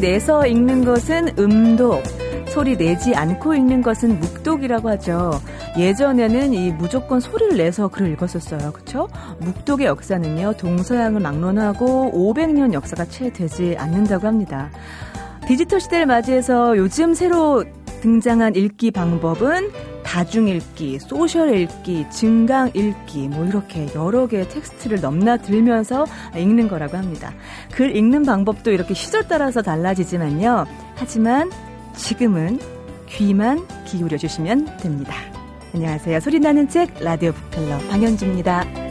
내서 읽는 것은 음독, 소리 내지 않고 읽는 것은 묵독이라고 하죠. 예전에는 이 무조건 소리를 내서 글을 읽었었어요. 그렇죠? 묵독의 역사는요. 동서양을 막론하고 500년 역사가 채 되지 않는다고 합니다. 디지털 시대를 맞이해서 요즘 새로 등장한 읽기 방법은 다중 읽기, 소셜 읽기, 증강 읽기, 뭐 이렇게 여러 개의 텍스트를 넘나들면서 읽는 거라고 합니다. 글 읽는 방법도 이렇게 시절 따라서 달라지지만요. 하지만 지금은 귀만 기울여 주시면 됩니다. 안녕하세요. 소리나는 책 라디오 북펠러 방현주입니다.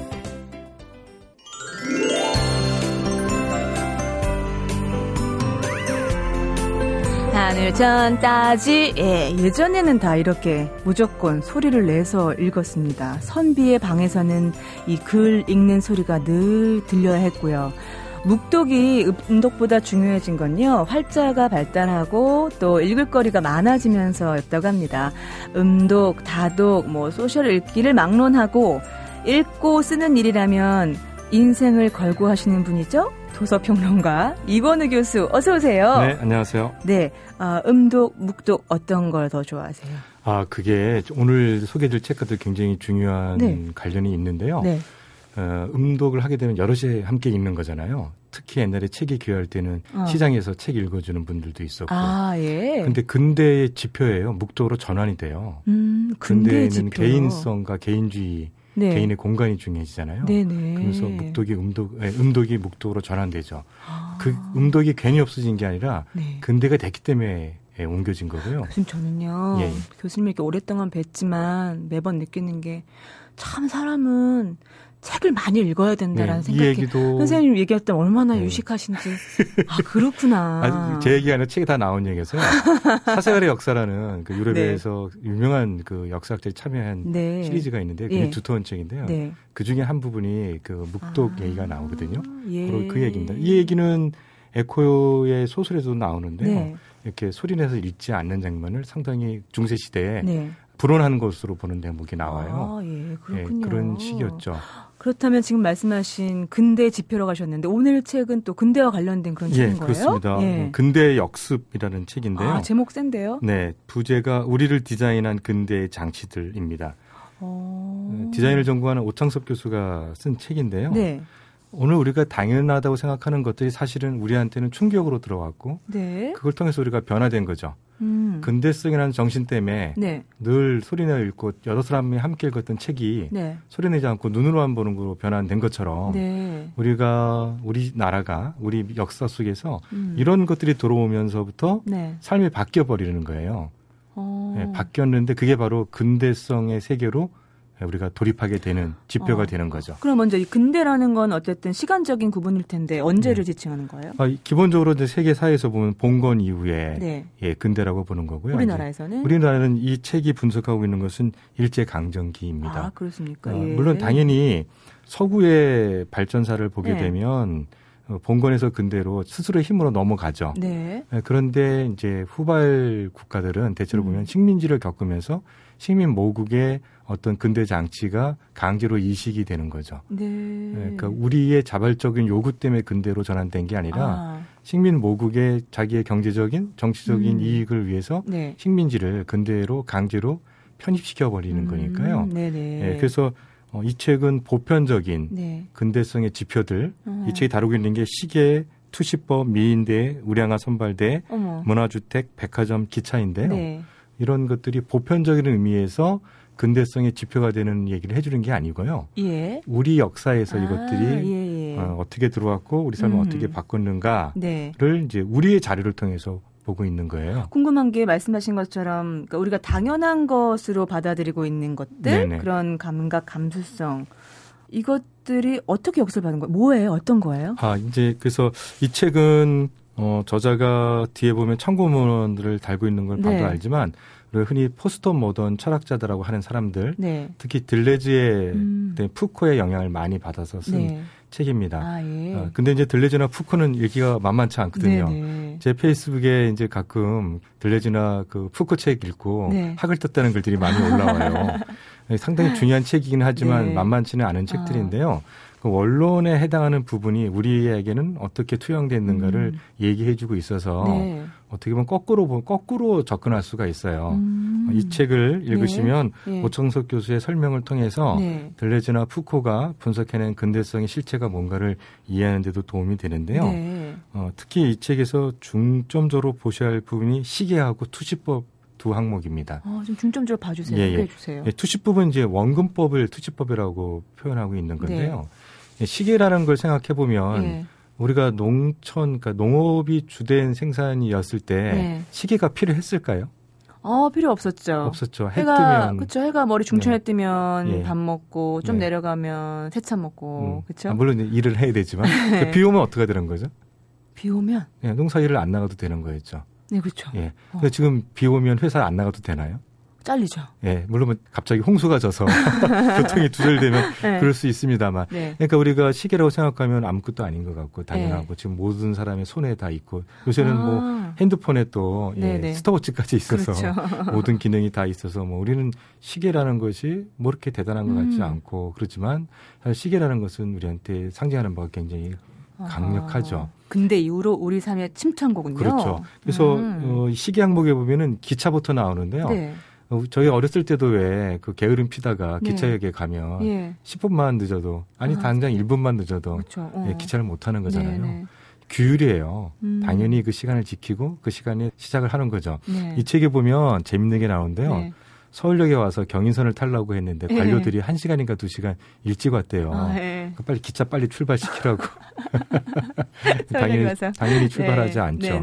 하늘 전 따지 예, 예전에는 다 이렇게 무조건 소리를 내서 읽었습니다. 선비의 방에서는 이 글 읽는 소리가 늘 들려야 했고요. 묵독이 음독보다 중요해진 건요. 활자가 발달하고 또 읽을 거리가 많아지면서였다고 합니다. 음독, 다독, 뭐 소셜 읽기를 막론하고 읽고 쓰는 일이라면 인생을 걸고 하시는 분이죠. 도서평론가 이건우 교수 어서 오세요. 네, 안녕하세요. 네, 어, 음독, 묵독 어떤 걸 더 좋아하세요? 아, 그게 오늘 소개해줄 책과도 굉장히 중요한 네. 관련이 있는데요. 네. 어, 음독을 하게 되면 여럿이 함께 읽는 거잖아요. 특히 옛날에 책이 귀할 때는 어. 시장에서 책 읽어주는 분들도 있었고. 아, 예. 근데 근대의 지표예요. 묵독으로 전환이 돼요. 음, 근대에는 지표. 개인성과 개인주의, 네. 개인의 공간이 중요해지잖아요. 네네. 그래서 묵독이 음독, 예, 음독이 묵독으로 전환되죠. 아. 그 음독이 괜히 없어진 게 아니라 네. 근대가 됐기 때문에 예, 옮겨진 거고요. 교수님 저는요 예. 교수님 이렇게 오랫동안 뵀지만 매번 느끼는 게 참 사람은 책을 많이 읽어야 된다라는 네, 생각이 얘기도 선생님 얘기할 때 얼마나 네. 유식하신지 아 그렇구나. 아, 제 얘기 아니라 책이 다 나온 얘기에서요. 사생활의 역사라는 그 유럽에서 네. 유명한 그 역사학자들이 참여한 네. 시리즈가 있는데 그게 예. 두터운 책인데요. 네. 그 중에 한 부분이 그 묵독 아, 얘기가 나오거든요. 예. 바로 그 얘기입니다. 이 얘기는 에코의 소설에도 나오는데요. 네. 이렇게 소리내서 읽지 않는 장면을 상당히 중세 시대에 불온한 것으로 보는 대목이 나와요. 아, 예, 그렇군요. 예, 그런 시기였죠. 그렇다면 지금 말씀하신 근대 지표로 가셨는데 오늘 책은 또 근대와 관련된 그런 예, 책인 거예요? 그렇습니다. 예. 근대 역습이라는 책인데요. 아, 제목 센데요? 네, 부제가 우리를 디자인한 근대의 장치들입니다. 어... 네, 디자인을 전공하는 오창섭 교수가 쓴 책인데요. 네. 오늘 우리가 당연하다고 생각하는 것들이 사실은 우리한테는 충격으로 들어왔고 네. 그걸 통해서 우리가 변화된 거죠. 음. 근대성이라는 정신 때문에 네. 늘 소리내어 읽고 여러 사람이 함께 읽었던 책이 네. 소리내지 않고 눈으로만 보는 걸로 변환된 것처럼 네. 우리가 우리 나라가 우리 역사 속에서 음. 이런 것들이 들어오면서부터 네. 삶이 바뀌어 버리는 거예요. 어. 네, 바뀌었는데 그게 바로 근대성의 세계로 우리가 돌입하게 되는 지표가 어. 되는 거죠. 그럼 먼저 이 근대라는 건 어쨌든 시간적인 구분일 텐데 언제를 네. 지칭하는 거예요? 아, 기본적으로 이제 세계 사회에서 보면 봉건 이후에 네. 예, 근대라고 보는 거고요. 우리나라에서는 우리나라는 이 책이 분석하고 있는 것은 일제 강점기입니다. 아, 그렇습니까? 어, 예. 물론 당연히 서구의 발전사를 보게 네. 되면 어, 봉건에서 근대로 스스로의 힘으로 넘어가죠. 네. 예, 그런데 이제 후발 국가들은 대체로 보면 음. 식민지를 겪으면서 식민 모국의 어떤 근대 장치가 강제로 이식이 되는 거죠. 네. 네. 그러니까 우리의 자발적인 요구 때문에 근대로 전환된 게 아니라 아. 식민 모국의 자기의 경제적인 정치적인 음. 이익을 위해서 네. 식민지를 근대로 강제로 편입시켜 버리는 음. 거니까요. 네네. 네, 그래서 어, 이 책은 보편적인 네. 근대성의 지표들 음. 이 책이 다루고 있는 게 시계 투시법, 미인대, 우량화 선발대, 어머. 문화주택, 백화점, 기차인데요. 네. 이런 것들이 보편적인 의미에서 근대성의 지표가 되는 얘기를 해주는 게 아니고요. 예. 우리 역사에서 아, 이것들이 예, 예. 어, 떻게 들어왔고 우리 삶을 음. 어떻게 바꿨는가를 네. 이제 우리의 자료를 통해서 보고 있는 거예요. 궁금한 게 말씀하신 것처럼 그러니까 우리가 당연한 것으로 받아들이고 있는 것들 네네. 그런 감각 감수성 이것들이 어떻게 역설을 받는 거예요? 뭐예요? 어떤 거예요? 아 이제 그래서 이 책은 어, 저자가 뒤에 보면 참고문을 달고 있는 걸 봐도 네. 알지만 흔히 포스터 모던 철학자들하고 하는 사람들, 네. 특히 들레즈의 음. 네, 푸코의 영향을 많이 받아서 쓴 네. 책입니다. 아, 예. 어, 근데 이제 들레즈나 푸코는 읽기가 만만치 않거든요. 네네. 네. 제 페이스북에 이제 가끔 들레즈나 그 푸코 책 읽고 네. 학을 떴다는 글들이 많이 올라와요. 상당히 중요한 책이긴 하지만 네. 만만치는 않은 책들인데요. 아. 그 원론에 해당하는 부분이 우리에게는 어떻게 투영됐는가를 음. 얘기해주고 있어서 네. 어떻게 보면 거꾸로 거꾸로 접근할 수가 있어요. 음. 이 책을 네. 읽으시면 네. 오청석 교수의 설명을 통해서 네. 들레즈나 푸코가 분석해낸 근대성의 실체가 뭔가를 이해하는데도 도움이 되는데요. 네. 어, 특히 이 책에서 중점적으로 보셔야 할 부분이 시계하고 투시법 두 항목입니다. 아, 좀 중점적으로 봐주세요. 예, 예. 해주세요. 예, 투시법은 이제 원근법을 투시법이라고 표현하고 있는 건데요. 네. 예, 시계라는 걸 생각해 보면 예. 우리가 농촌, 그러니까 농업이 주된 생산이었을 때 네. 시계가 필요했을까요? 어, 필요 없었죠. 없었죠. 해 해가, 뜨면. 그쵸. 해가 머리 중천에 네. 뜨면 예. 밥 먹고, 좀 네. 내려가면 세차 먹고, 음. 그쵸? 아, 물론 일을 해야 되지만. 네. 비 오면 어떻게 되는 거죠? 비 오면? 예, 농사 일을 안 나가도 되는 거였죠. 네, 그렇죠. 예. 어. 지금 비 오면 회사 안 나가도 되나요? 잘리죠. 예, 물론 갑자기 홍수가 져서 교통이 두절되면 네. 그럴 수 있습니다만. 네. 그러니까 우리가 시계라고 생각하면 아무것도 아닌 것 같고 당연하고 네. 지금 모든 사람의 손에 다 있고 요새는 뭐 아. 뭐 핸드폰에 또 예, 스톱워치까지 있어서 그렇죠. 모든 기능이 다 있어서 뭐 우리는 시계라는 것이 뭐 이렇게 대단한 것 같지 음. 않고 그렇지만 사실 시계라는 것은 우리한테 상징하는 바가 굉장히 강력하죠. 근대 이후로 우리 삶의 침투한 거군요. 그렇죠. 그래서 음. 어, 시계 항목에 보면은 기차부터 나오는데요. 네. 어, 저희 어렸을 때도 왜 그 게으름 피다가 네. 기차역에 가면 예. 10분만 늦어도 아니 아, 당장 1분만 늦어도 그렇죠. 어. 예, 기차를 못 타는 거잖아요. 네네. 네. 규율이에요. 음. 당연히 그 시간을 지키고 그 시간에 시작을 하는 거죠. 네. 이 책에 보면 재밌는 게 나오는데요. 네. 서울역에 와서 경인선을 타려고 했는데 예. 관료들이 한 시간인가 두 시간 일찍 왔대요. 아, 예. 그 빨리 기차 빨리 출발시키라고. 당연히 당연히 출발하지 네. 않죠.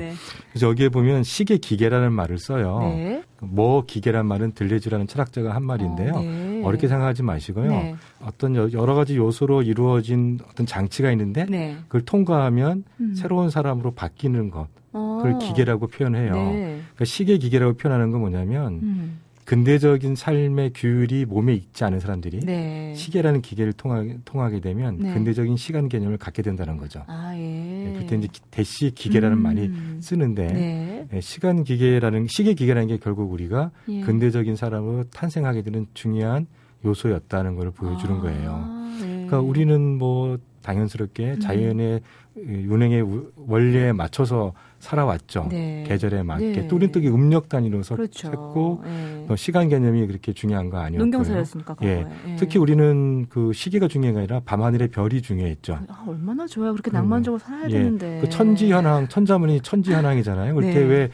그래서 여기에 보면 시계 기계라는 말을 써요. 네. 뭐 기계란 말은 들레즈라는 철학자가 한 말인데요. 어, 네. 어렵게 생각하지 마시고요. 네. 어떤 여러 가지 요소로 이루어진 어떤 장치가 있는데 네. 그걸 통과하면 음. 새로운 사람으로 바뀌는 것. 그걸 어. 기계라고 표현해요. 네. 그러니까 시계 기계라고 표현하는 건 뭐냐면 음. 근대적인 삶의 규율이 몸에 있지 않은 사람들이 네. 시계라는 기계를 통하게, 통하게 되면 네. 근대적인 시간 개념을 갖게 된다는 거죠. 아, 예. 네, 그때 이제 대시 기계라는 음. 말이 쓰는데 네. 네. 시간 기계라는 시계 기계라는 게 결국 우리가 예. 근대적인 사람으로 탄생하게 되는 중요한 요소였다는 걸 보여주는 아, 거예요. 예. 그러니까 우리는 뭐 당연스럽게 음. 자연의 운행의 원리에 맞춰서 살아왔죠. 네. 계절에 맞게 네. 또 음력 단위로 그렇죠. 섰고 네. 또 시간 개념이 그렇게 중요한 거 아니었고요. 농경사였습니까? 예. 예. 특히 우리는 그 시기가 중요한 게 아니라 밤하늘의 별이 중요했죠. 아, 얼마나 좋아요. 그렇게 낭만적으로 살아야 예. 되는데. 그 천지현황, 천자문이 천지현황이잖아요. 그때 네. 왜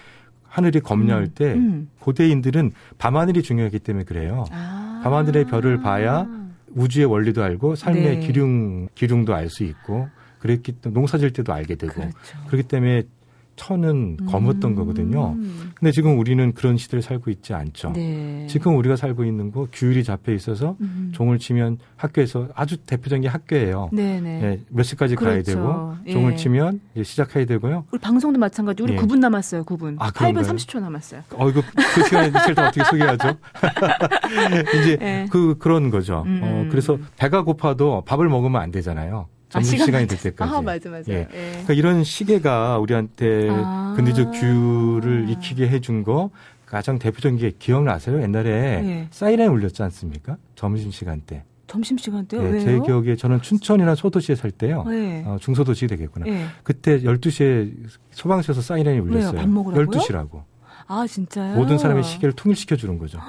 하늘이 검냐할 음. 때 음. 고대인들은 밤하늘이 중요했기 때문에 그래요. 아. 밤하늘의 별을 봐야 우주의 원리도 알고 삶의 네. 기륭 기륭도 알 수 있고 그랬기 때문에 농사질 때도 알게 되고 그렇죠. 그렇기 때문에 천은 검었던 음. 거거든요. 근데 지금 우리는 그런 시대를 살고 있지 않죠. 네. 지금 우리가 살고 있는 거 규율이 잡혀 있어서 음. 종을 치면 학교에서 아주 대표적인 게 학교예요. 네, 네. 네, 몇 시까지 그렇죠. 가야 되고 예. 종을 치면 이제 시작해야 되고요. 우리 방송도 마찬가지. 우리 예. 9분 남았어요. 9분. 아, 8분 30초 남았어요. 어 이거 그 시간에 제일 어떻게 소개하죠? 이제 예. 그 그런 거죠. 음. 어, 그래서 배가 고파도 밥을 먹으면 안 되잖아요. 점심 아, 시간이 될 때까지. 아, 맞아, 맞아. 예. 예. 그러니까 이런 시계가 우리한테 아. 근대적 규율을 익히게 해준 거 가장 대표적인 게 기억나세요? 옛날에 예. 사이렌 울렸지 않습니까? 점심 시간 때. 점심 시간 때요? 예, 제 기억에 저는 춘천이나 소도시에 살 때요. 네. 어, 중소도시 되겠구나. 네. 그때 12시에 소방서에서 사이렌이 울렸어요. 왜요? 밥 먹으라고요? 12시라고. 아, 진짜요? 모든 사람의 시계를 통일시켜 주는 거죠.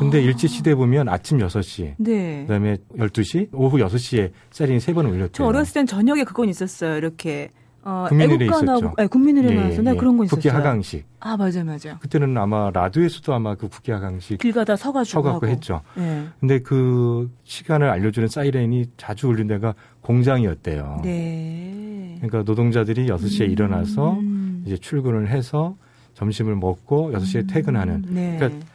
근데 일제 시대 보면 아침 6시, 네. 그다음에 12시, 오후 6시에 사인이 세번 울렸죠. 저 어렸을 땐 저녁에 그건 있었어요. 이렇게 어, 국민일에 있었죠. 네, 국민일에 예, 나왔어. 네, 예. 그런 거 있었어요. 국기 하강식. 아, 맞아, 맞아. 그때는 아마 라디오에서도 아마 그 국기 하강식 길 가다 서가지고 서갖고 했죠. 네. 근데 그 시간을 알려주는 사이렌이 자주 울린 데가 공장이었대요. 네. 그러니까 노동자들이 6시에 음. 일어나서 이제 출근을 해서 점심을 먹고 6시에 음. 퇴근하는. 네. 그러니까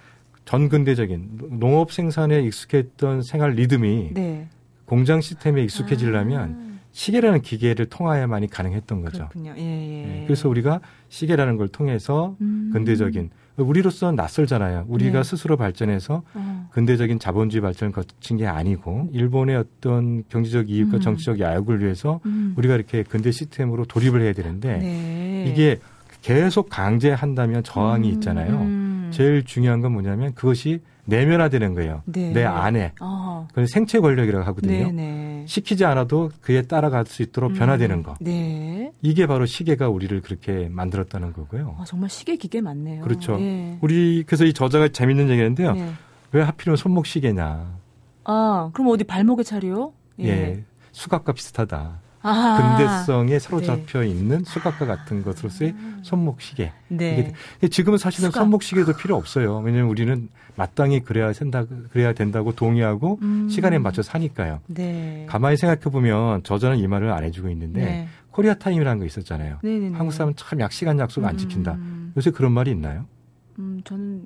전근대적인 농업 생산에 익숙했던 생활 리듬이 네. 공장 시스템에 익숙해지려면 아. 시계라는 기계를 통하여만이 가능했던 거죠. 그렇군요. 예, 예. 네. 그래서 우리가 시계라는 걸 통해서 음. 근대적인 우리로서는 낯설잖아요. 우리가 네. 스스로 발전해서 어. 근대적인 자본주의 발전을 거친 게 아니고 일본의 어떤 경제적 이익과 음. 정치적 야욕을 위해서 음. 우리가 이렇게 근대 시스템으로 돌입을 해야 되는데 네. 이게 계속 강제한다면 저항이 음. 있잖아요. 음. 제일 중요한 건 뭐냐면 그것이 내면화되는 거예요. 네. 내 안에. 어. 그걸 생체 권력이라고 하거든요. 네네. 네. 시키지 않아도 그에 따라갈 수 있도록 음. 변화되는 거. 네. 이게 바로 시계가 우리를 그렇게 만들었다는 거고요. 아, 정말 시계 기계 맞네요. 그렇죠. 예. 우리 그래서 이 저자가 재밌는 얘기인데요. 네. 왜 하필이면 손목 시계냐. 아, 그럼 어디 발목에 차려? 예. 예. 수갑과 비슷하다. 아. 근대성에 사로잡혀 네. 있는 수갑과 같은 것으로서의 손목 시계. 네. 이게 지금은 사실은 수갑. 손목 시계도 필요 없어요. 왜냐하면 우리는 마땅히 그래야 된다, 그래야 된다고 동의하고 음. 시간에 맞춰 사니까요. 네. 가만히 생각해 보면 저자는 이 말을 안 해주고 있는데 네. 코리아 타임이라는 거 있었잖아요. 네네네. 한국 사람은 참 약 시간 약속 안 지킨다. 음. 요새 그런 말이 있나요? 음, 저는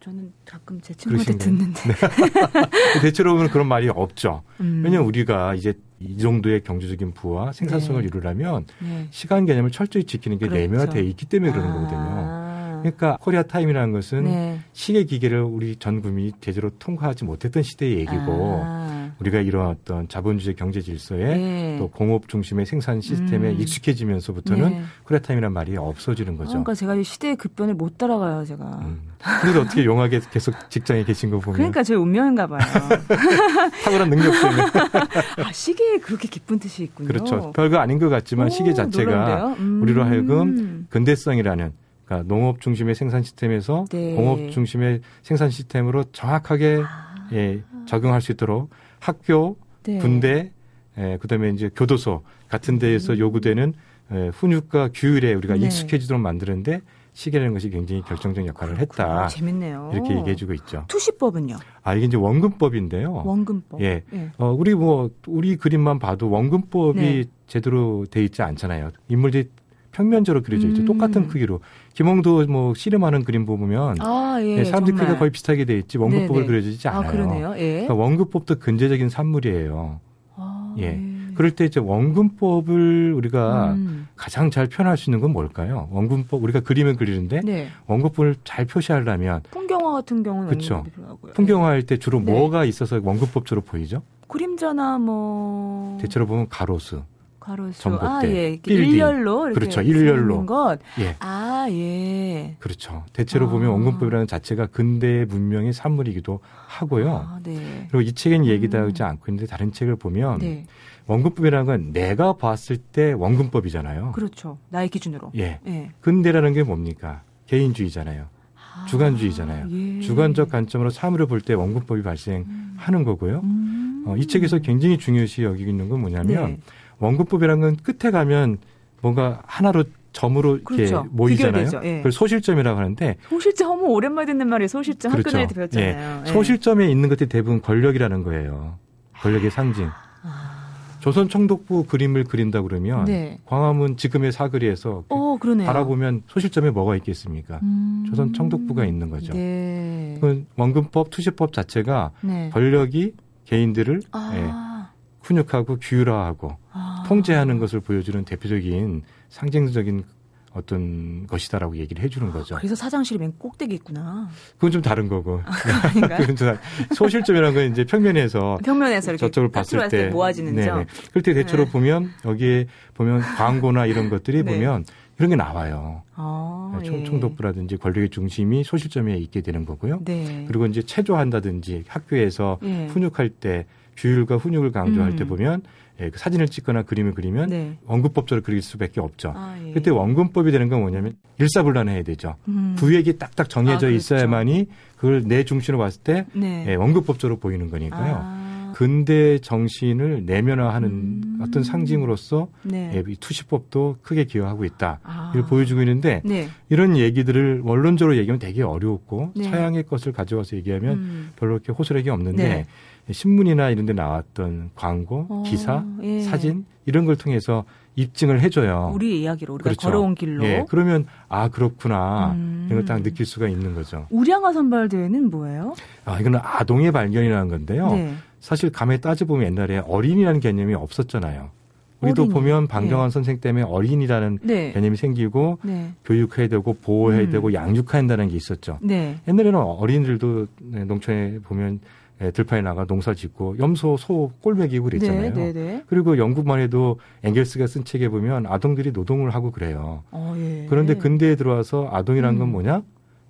저는 가끔 제 친구한테 듣는데. 네. 대체로 보면 그런 말이 없죠. 음. 왜냐하면 우리가 이제 이 정도의 경제적인 부와 생산성을 네. 이루려면 네. 시간 개념을 철저히 지키는 게 그렇죠. 내면화되어 있기 때문에 그러는 아. 거거든요. 그러니까 코리아 타임이라는 것은 네. 시계 기계를 우리 전 국민이 제대로 통과하지 못했던 시대의 얘기고 아. 우리가 이런 어떤 자본주의 경제 질서에 네. 또 공업 중심의 생산 시스템에 음. 익숙해지면서부터는 네. 타임이라는 말이 없어지는 거죠. 그러니까 제가 시대의 급변을 못 따라가요, 제가. 음. 그래도 어떻게 용하게 계속 직장에 계신 거 보면. 그러니까 제 운명인가 봐요. 탁월한 능력 때문에. 아, 시계에 그렇게 기쁜 뜻이 있군요. 그렇죠. 별거 아닌 것 같지만 오, 시계 자체가 음. 우리로 하여금 근대성이라는 그러니까 농업 중심의 생산 시스템에서 네. 공업 중심의 생산 시스템으로 정확하게 아. 예, 적용할 수 있도록 학교, 네. 군대, 예, 그다음에 이제 교도소 같은 데에서 음. 요구되는 예, 훈육과 규율에 우리가 네. 익숙해지도록 만드는데 시계라는 것이 굉장히 결정적 역할을 아, 했다. 재밌네요. 이렇게 얘기해주고 있죠. 투시법은요? 아 이게 이제 원근법인데요. 원근법. 예. 예. 어 우리 뭐 우리 그림만 봐도 원근법이 네. 제대로 돼 있지 않잖아요. 인물들이 평면적으로 그려져 있죠. 음. 똑같은 크기로. 김홍도 뭐 씨름하는 그림 보면 아, 예, 네, 사람들 크기가 거의 비슷하게 돼 있지 원근법으로 그려지지 아, 않아요. 아, 그러네요. 예. 그러니까 원근법도 근대적인 산물이에요. 아, 예. 예. 그럴 때 이제 원근법을 우리가 음. 가장 잘 표현할 수 있는 건 뭘까요? 원근법 우리가 그림을 그리는데 네. 원근법을 잘 표시하려면 풍경화 같은 경우는 그렇죠. 풍경화할 때 주로 네. 뭐가 있어서 원근법처럼 보이죠? 그림자나 뭐 대체로 보면 가로수. 가로수. 전봇대. 아, 예. 빌딩. 일렬로 이렇게 그렇죠. 일렬로. 것. 예. 아, 예. 그렇죠. 대체로 아. 보면 원근법이라는 자체가 근대 문명의 산물이기도 하고요. 아, 네. 그리고 이 책엔 얘기하지 음. 않고 있는데 다른 책을 보면 네. 원근법이라는 건 내가 봤을 때 원근법이잖아요. 그렇죠. 나의 기준으로. 예. 예. 근대라는 게 뭡니까? 개인주의잖아요. 아, 주관주의잖아요. 예. 주관적 관점으로 사물을 볼 때 원근법이 발생하는 음. 거고요. 음. 어, 이 책에서 굉장히 중요시 여기고 있는 건 뭐냐면 네. 원근법이라는 건 끝에 가면 뭔가 하나로 점으로 이렇게 그렇죠. 모이잖아요. 예. 그걸 소실점이라고 하는데 소실점 오랜만에 듣는 말이에요. 소실점 그렇죠. 학교 다닐 때 배웠잖아요. 예. 소실점에 있는 것들이 대부분 권력이라는 거예요. 권력의 상징. 아. 조선 청독부 그림을 그린다 그러면 네. 광화문 지금의 사거리에서 어, 바라보면 소실점에 뭐가 있겠습니까? 음. 조선 청독부가 있는 거죠. 네. 그 원근법 투시법 자체가 네. 권력이 개인들을 아. 예, 훈육하고 규율화하고 아. 통제하는 것을 보여주는 대표적인 상징적인 어떤 것이다라고 얘기를 해주는 거죠. 그래서 사장실이 맨 꼭대기 있구나. 그건 좀 다른 거고. 아, 그건 좀 소실점이라는 건 이제 평면에서 평면에서 저쪽을 봤을 때 모아지는 점. 그럴 때 대체로 네. 보면 여기에 보면 광고나 이런 것들이 네. 보면 이런 게 나와요. 아, 네, 예. 총독부라든지 권력의 중심이 소실점에 있게 되는 거고요. 네. 그리고 이제 체조한다든지 학교에서 예. 훈육할 때 규율과 훈육을 강조할 음. 때 보면 예, 그 사진을 찍거나 그림을 그리면 네. 원근법적으로 그릴 수밖에 없죠. 아, 예. 그때 원근법이 되는 건 뭐냐면 일사불란해야 되죠. 음. 구획이 딱딱 정해져 아, 그렇죠. 있어야만이 그걸 내 중심으로 봤을 때 네. 예, 원근법적으로 보이는 거니까요. 아. 근대 정신을 내면화하는 음. 어떤 상징으로서 네. 예, 이 투시법도 크게 기여하고 있다. 아. 이걸 보여주고 있는데 네. 이런 얘기들을 원론적으로 얘기하면 되게 어려웠고 네. 서양의 것을 가져와서 얘기하면 음. 별로 이렇게 호소력이 없는데 네. 신문이나 이런 데 나왔던 광고, 어, 기사, 예. 사진 이런 걸 통해서 입증을 해줘요. 우리 이야기로 우리가 그렇죠. 걸어온 길로. 예, 그러면 아 그렇구나 음. 이걸 딱 느낄 수가 있는 거죠. 우량화 선발대회는 뭐예요? 아 이거는 아동의 발견이라는 건데요. 네. 사실 감에 따져보면 옛날에 어린이라는 개념이 없었잖아요. 우리도 어린이. 보면 방정환 네. 선생 때문에 어린이라는 네. 개념이 생기고 네. 교육해야 되고 보호해야 음. 되고 양육해야 한다는 게 있었죠. 네. 옛날에는 어린이들도 농촌에 보면 예, 들판에 나가 농사 짓고 염소, 소, 꼴매기고 그랬잖아요. 네, 네, 네. 그리고 영국만 해도 앵겔스가 쓴 책에 보면 아동들이 노동을 하고 그래요. 어, 예. 그런데 근대에 들어와서 아동이란 음. 건 뭐냐?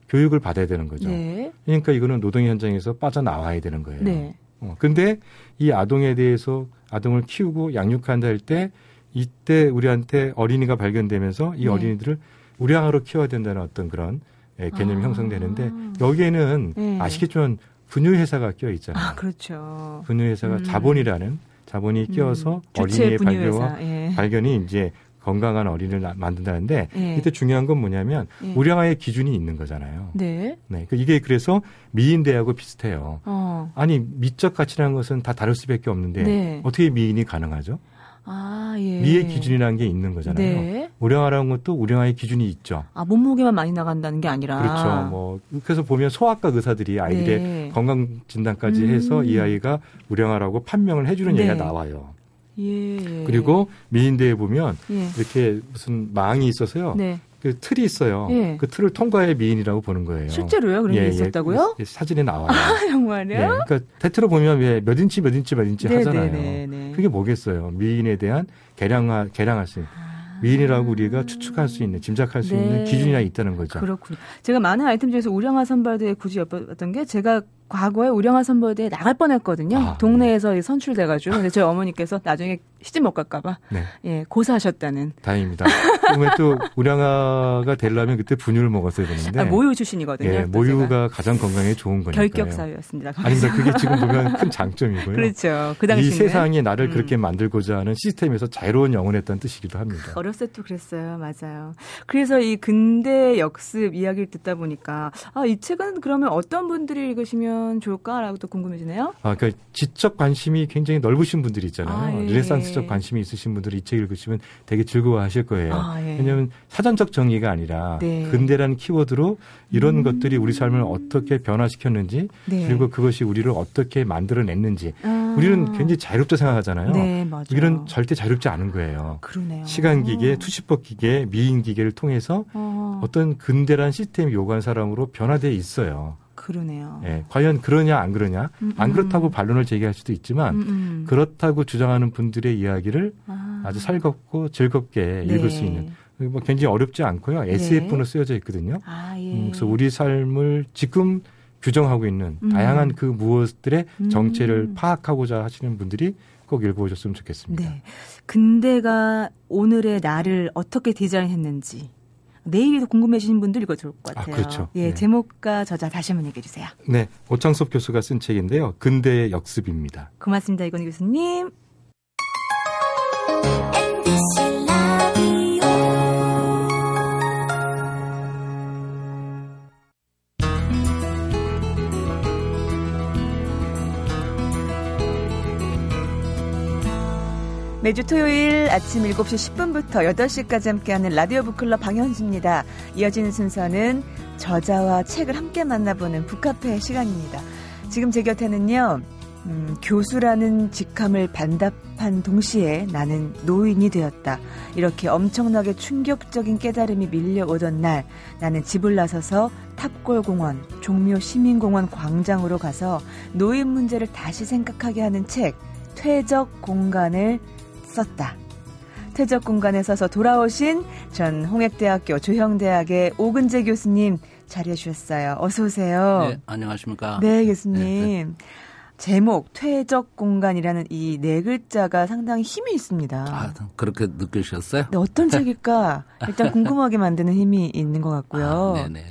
교육을 받아야 되는 거죠. 네. 그러니까 이거는 노동 현장에서 빠져나와야 되는 거예요. 네. 어, 근데 이 아동에 대해서 아동을 키우고 양육한다 할 때 이때 우리한테 어린이가 발견되면서 이 네. 어린이들을 우량으로 키워야 된다는 어떤 그런 예, 개념이 아. 형성되는데 여기에는 네. 아시겠지만 분유회사가 껴 있잖아요. 아, 그렇죠. 분유회사가 음. 자본이라는 자본이 끼어서 음. 어린이의 발견, 예. 발견이 이제 건강한 어린이를 만든다는데 예. 이때 중요한 건 뭐냐면 예. 우량아의 기준이 있는 거잖아요. 네. 네. 그 이게 그래서 미인대하고 비슷해요. 어. 아니 미적 가치라는 것은 다 다를 수밖에 없는데 네. 어떻게 미인이 가능하죠? 아, 예. 미의 기준이라는 게 있는 거잖아요. 네. 우량아라는 것도 우량아의 기준이 있죠. 아, 몸무게만 많이 나간다는 게 아니라. 그렇죠. 뭐, 그래서 보면 소아과 의사들이 아이들의 네. 건강 진단까지 음. 해서 이 아이가 우량아라고 판명을 해주는 네. 얘기가 나와요. 예. 그리고 미인대에 보면 예. 이렇게 무슨 망이 있어서요. 네. 그 틀이 있어요. 예. 그 틀을 통과해 미인이라고 보는 거예요. 실제로요? 그런 예, 게 예. 있었다고요? 예, 사진에 나와요. 아, 정말요? 예, 그러니까 대체로 보면 왜 몇 인치 몇 인치 몇 인치 네, 하잖아요. 네, 네, 네. 그게 뭐겠어요? 미인에 대한 계량화 계량할 수 있는. 미인이라고 우리가 추측할 수 있는, 짐작할 수 네. 있는 기준이 있다는 거죠. 그렇군요. 제가 많은 아이템 중에서 우량아 선발대회 굳이 엿봤던 게 제가 과거에 우량아 선발대회 나갈 뻔했거든요. 아, 동네에서 네. 선출돼가지고. 근데 저희 어머니께서 나중에 시집 못 갈까봐 네. 예 고사하셨다는. 다행입니다. 그러면 또 우량아가 되려면 그때 분유를 먹었어야 되는데. 아, 모유 출신이거든요. 예, 모유가 제가. 가장 건강에 좋은 거니까요. 결격 사유였습니다. 아닙니다. 그게 지금 보면 큰 장점이고요. 그렇죠. 그 당시 이 세상이 나를 음. 그렇게 만들고자 하는 시스템에서 자유로운 영혼이었다는 뜻이기도 합니다. 어렸을 때 그랬어요. 맞아요. 그래서 이 근대 역습 이야기를 듣다 보니까 아, 이 책은 그러면 어떤 분들이 읽으시면 좋을까라고 또 궁금해지네요. 아, 그러니까 지적 관심이 굉장히 넓으신 분들이 있잖아요. 아, 예. 르네상스 정치적 관심이 있으신 분들이 이 책 읽으시면 되게 즐거워하실 거예요. 아, 예. 왜냐하면 사전적 정의가 아니라 네. 근대라는 키워드로 이런 음. 것들이 우리 삶을 어떻게 변화시켰는지 네. 그리고 그것이 우리를 어떻게 만들어냈는지 아. 우리는 굉장히 자유롭다 생각하잖아요. 네, 우리는 절대 자유롭지 않은 거예요. 그러네요. 시간 기계, 투시법 기계, 미인 기계를 통해서 어. 어떤 근대란 시스템이 요구한 사람으로 변화돼 있어요. 그러네요. 예, 과연 그러냐 안 그러냐 음음. 안 음. 그렇다고 반론을 제기할 수도 있지만 음음. 음. 그렇다고 주장하는 분들의 이야기를 아. 주 살갑고 즐겁게 네. 읽을 수 있는 뭐 굉장히 어렵지 않고요. SF로 네. 쓰여져 있거든요. 아, 예. 음, 그래서 우리 삶을 지금 규정하고 있는 음. 다양한 그 무엇들의 음. 정체를 파악하고자 하시는 분들이 꼭 읽어보셨으면 좋겠습니다. 네. 근대가 오늘의 나를 어떻게 디자인했는지 내일도 궁금해지신 분들 이거 좋을 것 아, 같아요. 아, 그렇죠. 예, 네. 제목과 저자 다시 한번 얘기해 주세요. 네, 오창섭 교수가 쓴 책인데요. 근대의 역습입니다. 고맙습니다, 이건 교수님. 매주 토요일 아침 7시 10분부터 8시까지 함께하는 라디오 북클럽 방현수입니다. 이어지는 순서는 저자와 책을 함께 만나보는 북카페 시간입니다. 지금 제 곁에는요, 음, 교수라는 직함을 반답한 동시에 나는 노인이 되었다. 이렇게 엄청나게 충격적인 깨달음이 밀려오던 날 나는 집을 나서서 탑골공원, 종묘 시민공원 광장으로 가서 노인 문제를 다시 생각하게 하는 책, 퇴적 공간을 썼다. 퇴적 공간에 서서 돌아오신 전 홍익대학교 조형대학의 오근재 교수님 자리해 주셨어요. 어서 오세요. 네, 안녕하십니까. 네, 교수님. 네, 네. 제목 퇴적 공간이라는 이 네 글자가 상당히 힘이 있습니다. 아, 그렇게 느끼셨어요? 네, 어떤 책일까? 일단 궁금하게 만드는 힘이 있는 것 같고요. 아, 네네.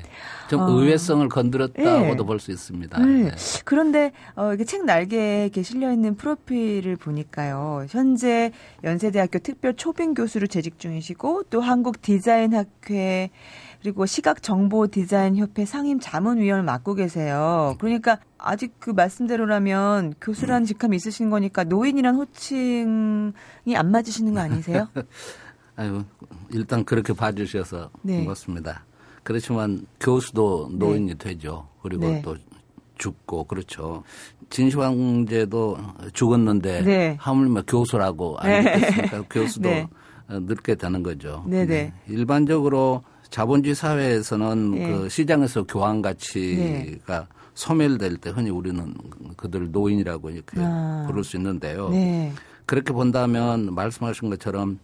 좀 어. 의외성을 건드렸다고도 네. 볼수 있습니다. 네. 네. 그런데 어, 이게 책 날개에 이렇게 실려 있는 프로필을 보니까요. 현재 연세대학교 특별 초빙 교수로 재직 중이시고 또 한국 디자인 학회 그리고 시각정보디자인협회 상임 자문위원을 맡고 계세요. 그러니까 아직 그 말씀대로라면 교수라는 직함이 있으신 거니까 노인이란 호칭이 안 맞으시는 거 아니세요? 아유, 일단 그렇게 봐주셔서 네. 고맙습니다. 그렇지만 교수도 노인이 네. 되죠. 그리고 네. 또 죽고 그렇죠. 진시 황제도 죽었는데 네. 하물며 교수라고 알겠습니까? 네. 교수도 네. 어, 늙게 되는 거죠. 네. 일반적으로 자본주의 사회에서는 네. 그 시장에서 교환 가치가 소멸될 때 흔히 우리는 그들 노인이라고 이렇게 아. 부를 수 있는데요. 그렇게 본다면 말씀하신 것처럼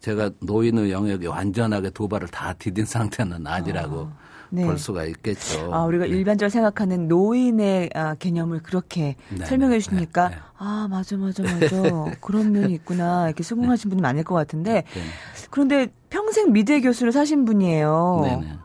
제가 노인의 영역에 완전하게 두 발을 다 디딘 상태는 아니라고 아, 네. 볼 수가 있겠죠. 아, 우리가 네. 일반적으로 생각하는 노인의 아, 개념을 그렇게 네. 설명해 주시니까 네. 네. 아, 맞아, 맞아, 맞아. 그런 면이 있구나. 이렇게 수긍하신 분이 많을 것 같은데 네. 그런데 평생 미대 교수를 사신 분이에요.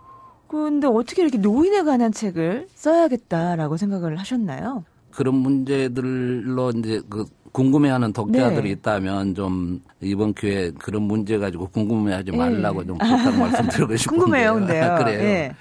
그런데 어떻게 이렇게 노인에 관한 책을 써야겠다라고 생각을 하셨나요? 그런 문제들로 이제 그 궁금해하는 독자들이 네. 있다면 좀 이번 기회에 그런 문제 가지고 궁금해하지 네. 말라고 네. 좀 부탁 말씀드리고 싶은데 궁금해요, 근데요. 그래요. 네.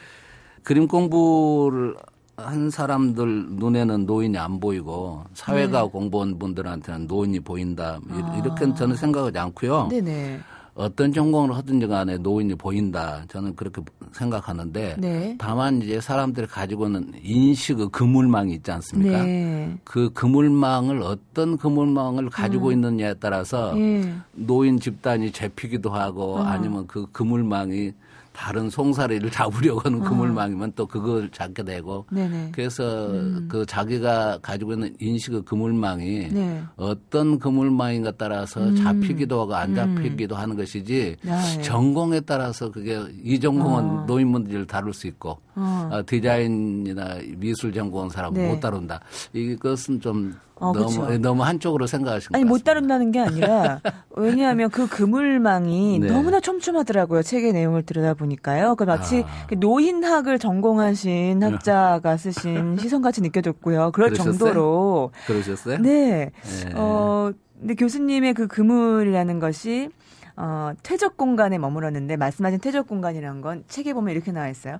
그림 공부를 한 사람들 눈에는 노인이 안 보이고 사회가 네. 공부한 분들한테는 노인이 보인다 이렇게 아. 저는 생각하지 않고요. 네네. 어떤 전공을 하든지 간에 노인이 보인다. 저는 그렇게 생각하는데 네. 다만 이제 사람들이 가지고 있는 인식의 그물망이 있지 않습니까? 네. 그 그물망을 어떤 그물망을 가지고 음. 있느냐에 따라서 네. 노인 집단이 잡히기도 하고 어. 아니면 그 그물망이 다른 송사리를 잡으려고 하는 어. 그물망이면 또 그걸 잡게 되고 네네. 그래서 음. 그 자기가 가지고 있는 인식의 그물망이 네. 어떤 그물망인가 따라서 음. 잡히기도 하고 안 음. 잡히기도 음. 하는 것이지 네. 전공에 따라서 그게 이 전공은 어. 노인분들을 다룰 수 있고 어. 어 디자인이나 미술 전공한 사람은 네. 못 다룬다. 이것은 좀 어, 너무 그렇죠. 너무 한쪽으로 생각하신 아니 못 다룬다는 게 아니라 왜냐하면 그 그물망이 네. 너무나 촘촘하더라고요 책의 내용을 들여다 보니까요. 그 마치 아. 그 노인학을 전공하신 학자가 쓰신 시선같이 느껴졌고요. 그럴 그러셨어요? 정도로 그러셨어요? 네. 네. 어 근데 교수님의 그 그물이라는 것이 어, 퇴적 공간에 머물었는데 말씀하신 퇴적 공간이라는 건 책에 보면 이렇게 나와 있어요.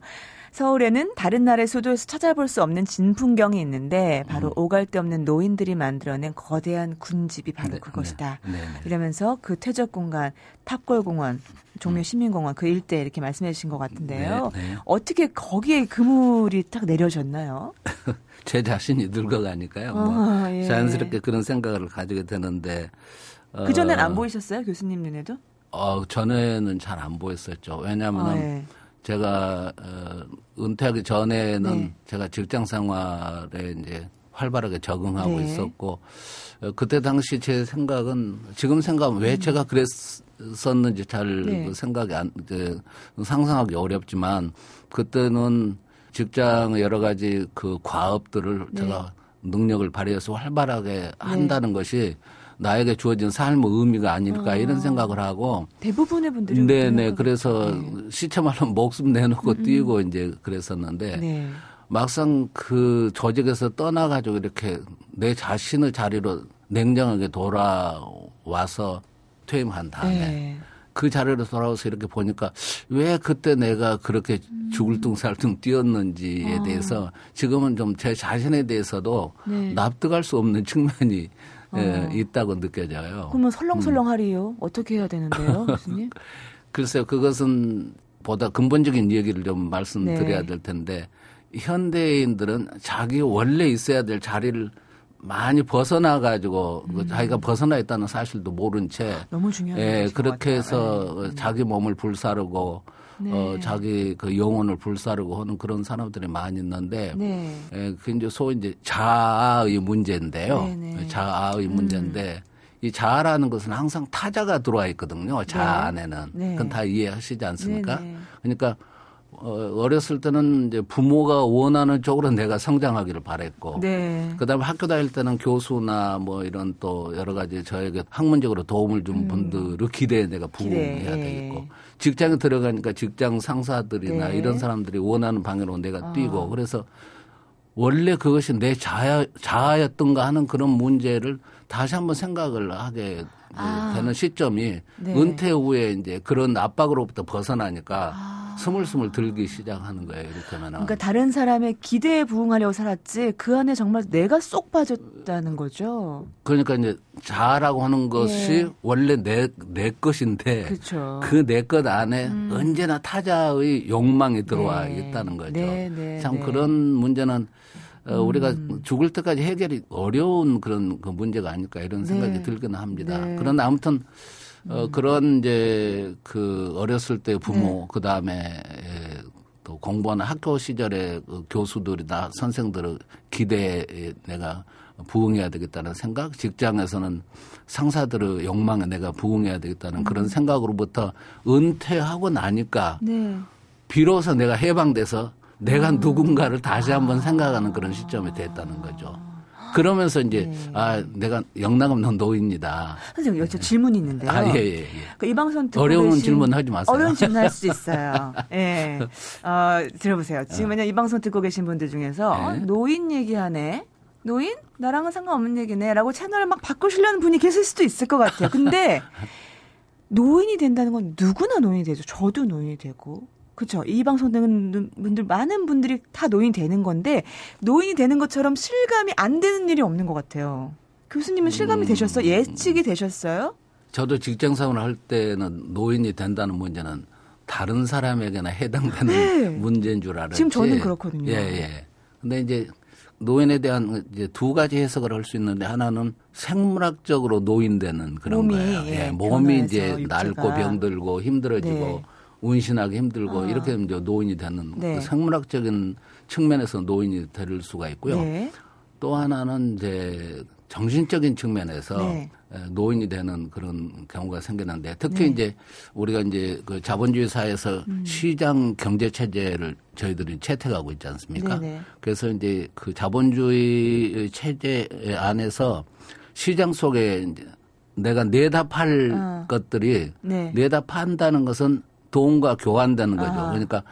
서울에는 다른 나라의 수도에서 찾아볼 수 없는 진풍경이 있는데 바로 음. 오갈 데 없는 노인들이 만들어낸 거대한 군집이 바로 네, 그것이다. 네, 네, 네. 이러면서 그 퇴적 공간, 탑골공원, 종묘 음. 시민공원 그 일대 이렇게 말씀해 주신 것 같은데요. 네, 네. 어떻게 거기에 그물이 딱 내려졌나요? 제 자신이 늙어가니까요. 뭐 아, 예. 자연스럽게 그런 생각을 가지게 되는데 그 전엔 안 어. 보이셨어요, 교수님 눈에도? 어, 전에는 잘 안 보였었죠. 왜냐하면 아, 예. 제가 어, 은퇴하기 전에는 네. 제가 직장 생활에 이제 활발하게 적응하고 네. 있었고 어, 그때 당시 제 생각은 지금 생각은 왜 음. 제가 그랬었는지 잘 네. 생각이 안 상상하기 어렵지만 그때는 직장 여러 가지 그 과업들을 네. 제가 능력을 발휘해서 활발하게 네. 한다는 것이 나에게 주어진 삶의 의미가 아닐까 아. 이런 생각을 하고 대부분의 분들이 네네 그래서 네. 시체 말로 목숨 내놓고 음. 뛰고 이제 그랬었는데 네. 막상 그 조직에서 떠나가지고 이렇게 내 자신의 자리로 냉정하게 돌아와서 퇴임한 다음에 네. 그 자리로 돌아와서 이렇게 보니까 왜 그때 내가 그렇게 죽을 둥살둥 뛰었는지에 아. 대해서 지금은 좀 제 자신에 대해서도 네. 납득할 수 없는 측면이 예, 어. 있다고 느껴져요. 그러면 설렁설렁하리요? 음. 어떻게 해야 되는데요, 교수님? 글쎄요, 그것은 보다 근본적인 얘기를 좀 말씀드려야 네. 될 텐데 현대인들은 자기 원래 있어야 될 자리를 많이 벗어나 가지고 그 음. 자기가 벗어나 있다는 사실도 모른 채 너무 중요한 예, 그렇게 해서 네. 자기 몸을 불사르고 네. 어, 자기 그 영혼을 불사르고 하는 그런 사람들이 많이 있는데, 네. 예, 그 이제 소위 이제 자아의 문제인데요. 네, 네. 자아의 음. 문제인데, 이 자아라는 것은 항상 타자가 들어와 있거든요. 자아 네. 안에는. 네. 그건 다 이해하시지 않습니까? 그러니까 어, 어렸을 때는 이제 부모가 원하는 쪽으로 내가 성장하기를 바랬고, 네. 그 다음에 학교 다닐 때는 교수나 뭐 이런 또 여러 가지 저에게 학문적으로 도움을 준 음. 분들을 기대에 내가 부응해야 되겠고, 직장에 들어가니까 직장 상사들이나 네. 이런 사람들이 원하는 방향으로 내가 아. 뛰고, 그래서 원래 그것이 내 자아, 자아였던가 하는 그런 문제를 다시 한번 생각을 하게 아. 되는 시점이 네. 은퇴 후에 이제 그런 압박으로부터 벗어나니까 아. 스물스물 들기 시작하는 거예요. 이렇게 하면. 그러니까 다른 사람의 기대에 부응하려고 살았지 그 안에 정말 내가 쏙 빠졌다는 거죠. 그러니까 이제 자아라고 하는 것이 예. 원래 내, 내 것인데 그 내 것 안에 음. 언제나 타자의 욕망이 들어와 네. 있다는 거죠. 네, 네, 참 네. 그런 문제는 어, 우리가 음. 죽을 때까지 해결이 어려운 그런 그 문제가 아닐까 이런 생각이 네. 들기는 합니다. 네. 그러나 아무튼 어, 그런 이제 그 어렸을 때 부모 네. 그 다음에 또 공부하는 학교 시절에 그 교수들이나 선생들의 기대에 내가 부응해야 되겠다는 생각, 직장에서는 상사들의 욕망에 내가 부응해야 되겠다는 음. 그런 생각으로부터 은퇴하고 나니까 네. 비로소 내가 해방돼서 내가 아. 누군가를 다시 한번 생각하는 그런 시점이 됐다는 거죠. 그러면서 이제 네. 아 내가 영락 없는 노인이다. 선생님 여기 질문이 있는데요. 아, 예, 예, 예. 그 이 방송 듣고 어려운 계신, 질문 하지 마세요. 어려운 질문 할 수 있어요. 예. 어, 들어보세요. 지금 왜냐 이 방송 듣고 계신 분들 중에서 네. 어, 노인 얘기하네. 노인? 나랑은 상관없는 얘기네. 라고 채널을 막 바꾸시려는 분이 계실 수도 있을 것 같아요. 근데 노인이 된다는 건 누구나 노인이 되죠. 저도 노인이 되고. 그렇죠. 이 방송 듣는 분들 많은 분들이 다 노인이 되는 건데 노인이 되는 것처럼 실감이 안 되는 일이 없는 것 같아요. 교수님은 실감이 음. 되셨어요? 예측이 되셨어요? 저도 직장 생활을 할 때는 노인이 된다는 문제는 다른 사람에게나 해당되는 네. 문제인 줄 알았지. 지금 저는 그렇거든요. 예, 예. 근데 이제 노인에 대한 이제 두 가지 해석을 할 수 있는데 하나는 생물학적으로 노인되는 그런 몸이, 거예요. 예, 몸이 이제. 낡고 병들고 힘들어지고 네. 운신하기 힘들고 아. 이렇게 되면 이제 노인이 되는 네. 그 생물학적인 측면에서 노인이 될 수가 있고요. 네. 또 하나는 이제 정신적인 측면에서 네. 노인이 되는 그런 경우가 생기는데 특히 네. 이제 우리가 이제 그 자본주의 사회에서 음. 시장 경제 체제를 저희들이 채택하고 있지 않습니까? 네네. 그래서 이제 그 자본주의 체제 안에서 시장 속에 이제 내가 내다 팔 어. 것들이 네. 내다 판다는 것은 돈과 교환되는 거죠. 아. 그러니까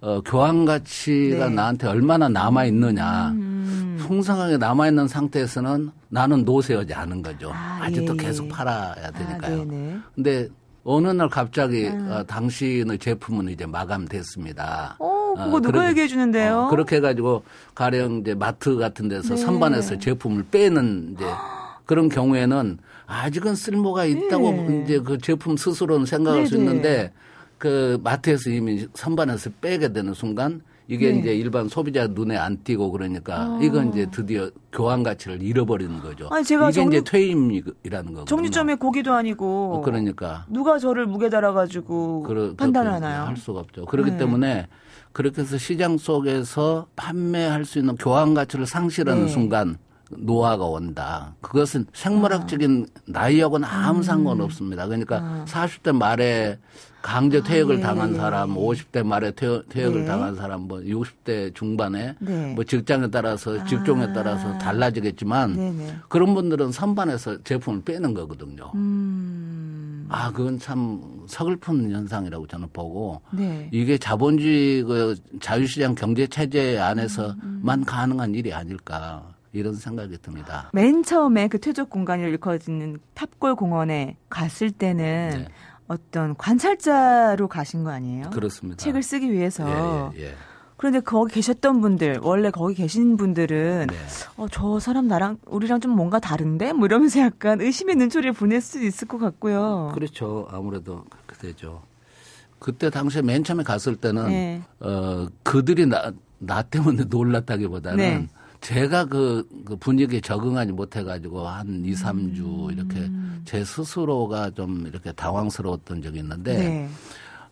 어, 교환 가치가 네. 나한테 얼마나 남아 있느냐. 음. 풍성하게 남아 있는 상태에서는 나는 노세하지 않은 거죠. 아, 직도 예, 계속 팔아야 아, 되니까요. 아, 근데 어느 날 갑자기 음. 어, 당신의 제품은 이제 마감됐습니다. 어, 그거 어, 누가 얘기해 주는데요? 어, 그렇게 해가지고 가령 이제 마트 같은 데서 네. 선반에서 제품을 빼는 이제 그런 경우에는 아직은 쓸모가 있다고 네. 이제 그 제품 스스로는 생각할 네, 수 있는데 그 마트에서 이미 선반에서 빼게 되는 순간 이게 네. 이제 일반 소비자 눈에 안 띄고 그러니까 아. 이건 이제 드디어 교환 가치를 잃어버리는 거죠. 아니 제가 이게 정리, 이제 퇴임이라는 거고. 정류점에 고기도 아니고. 어, 그러니까 누가 저를 무게 달아가지고 그러, 판단하나요? 할 수가 없죠. 그렇기 네. 때문에 그렇게 해서 시장 속에서 판매할 수 있는 교환 가치를 상실하는 네. 순간 노화가 온다. 그것은 생물학적인 아. 나이하고는 아무 음. 상관 없습니다. 그러니까 아. 40대 말에 강제 퇴역을 아, 예, 당한 예, 사람, 50대 말에 퇴역, 을 네. 당한 사람, 뭐 60대 중반에 네. 뭐 직장에 따라서 아. 직종에 따라서 달라지겠지만. 네. 그런 분들은 선반에서 제품을 빼는 거거든요. 음. 아, 그건 참 서글픈 현상이라고 저는 보고 네. 이게 자본주의 그 자유시장 경제 체제 안에서만 음, 음. 가능한 일이 아닐까. 이런 생각이 듭니다. 맨 처음에 그 퇴적 공간이 일컬어지는 탑골 공원에 갔을 때는 네. 어떤 관찰자로 가신 거 아니에요? 그렇습니다. 책을 쓰기 위해서. 예, 예, 예. 그런데 거기 계셨던 분들, 원래 거기 계신 분들은, 네. 어, 저 사람 나랑, 우리랑 좀 뭔가 다른데? 뭐 이러면서 약간 의심의 눈초리를 보낼 수도 있을 것 같고요. 그렇죠. 아무래도 그렇게 되죠. 그때 당시에 맨 처음에 갔을 때는, 네. 어, 그들이 나, 나 때문에 놀랐다기보다는, 네. 제가 그, 그 분위기에 적응하지 못해가지고 한 2, 3주 음. 이렇게 제 스스로가 좀 이렇게 당황스러웠던 적이 있는데 네.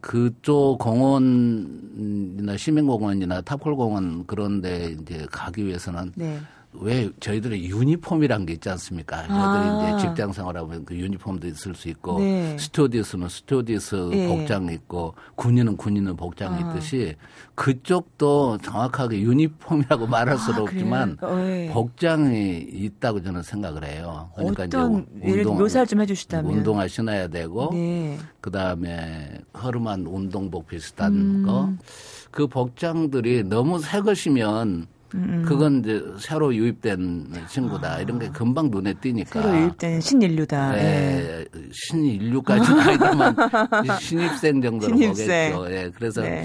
그쪽 공원이나 시민공원이나 탑골공원 그런 데 이제 가기 위해서는 네. 왜 저희들의 유니폼이란 게 있지 않습니까? 아. 저희들이 이제 직장 생활하면 그 유니폼도 있을 수 있고 네. 스튜어디스는 스튜어디스 네. 복장이 있고 군인은 군인은 복장이 아. 있듯이 그쪽도 정확하게 유니폼이라고 말할 아, 수는 없지만 네. 복장이 있다고 저는 생각을 해요. 그러니까 어떤 이제 운동 묘사를 좀 해주시다면 운동화 신어야 되고 네. 그 다음에 허름한 운동복 비슷한 음. 거. 그 복장들이 너무 새 것이면 음. 그건 이제 새로 유입된 친구다. 아. 이런 게 금방 눈에 띄니까. 새로 유입된 신인류다. 네. 네. 신인류까지는 아니지만 신입생 정도로 신입생. 보겠죠. 예. 그래서 네.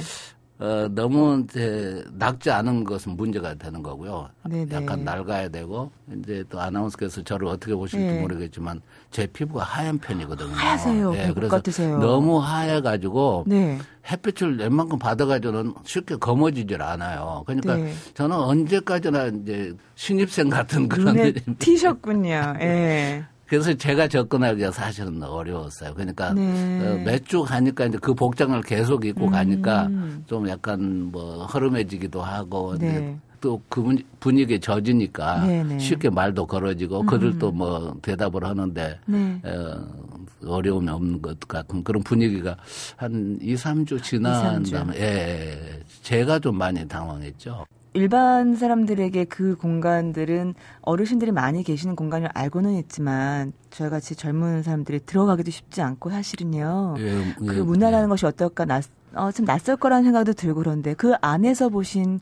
어, 너무 이제 낡지 않은 것은 문제가 되는 거고요. 네네. 약간 낡아야 되고 이제 또 아나운서께서 저를 어떻게 보실지 네. 모르겠지만 제 피부가 하얀 편이거든요. 하세요. 네, 그래서 같으세요. 너무 하얘가지고 네. 햇빛을 웬만큼 받아가지고는 쉽게 검어지질 않아요. 그러니까 네. 저는 언제까지나 이제 신입생 같은 그런 눈에 티셨군요. 예. 그래서 제가 접근하기가 사실은 어려웠어요. 그러니까 네. 어, 몇주 가니까 이제 그 복장을 계속 입고 음. 가니까 좀 약간 뭐 허름해지기도 하고 네. 또그 분위기에 젖으니까 네네. 네. 쉽게 말도 걸어지고 음. 그들도 뭐 대답을 하는데 네. 어, 어려움이 없는 것 같은 그런 분위기가 한 2, 3주 지난 2, 3주. 다음에 예, 제가 좀 많이 당황했죠. 일반 사람들에게 그 공간들은 어르신들이 많이 계시는 공간을 알고는 있지만 저희 같이 젊은 사람들이 들어가기도 쉽지 않고 사실은요. 예, 예, 그 문화라는 예. 것이 어떨까 낯, 어, 좀 낯설 거라는 생각도 들고 그런데 그 안에서 보신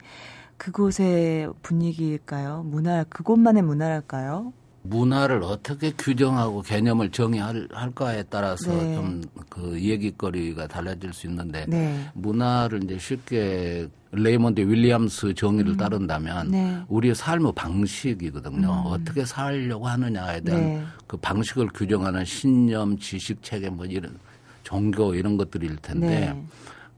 그곳의 분위기일까요? 문화, 그곳만의 문화랄까요? 문화를 어떻게 규정하고 개념을 정의할까에 따라서 네. 좀 그 얘기거리가 달라질 수 있는데 네. 문화를 이제 쉽게 레이먼드 윌리엄스 정의를 음. 따른다면 네. 우리의 삶의 방식이거든요. 음. 어떻게 살려고 하느냐에 대한 네. 그 방식을 규정하는 신념, 지식 체계 뭐 이런 종교 이런 것들일 텐데 네.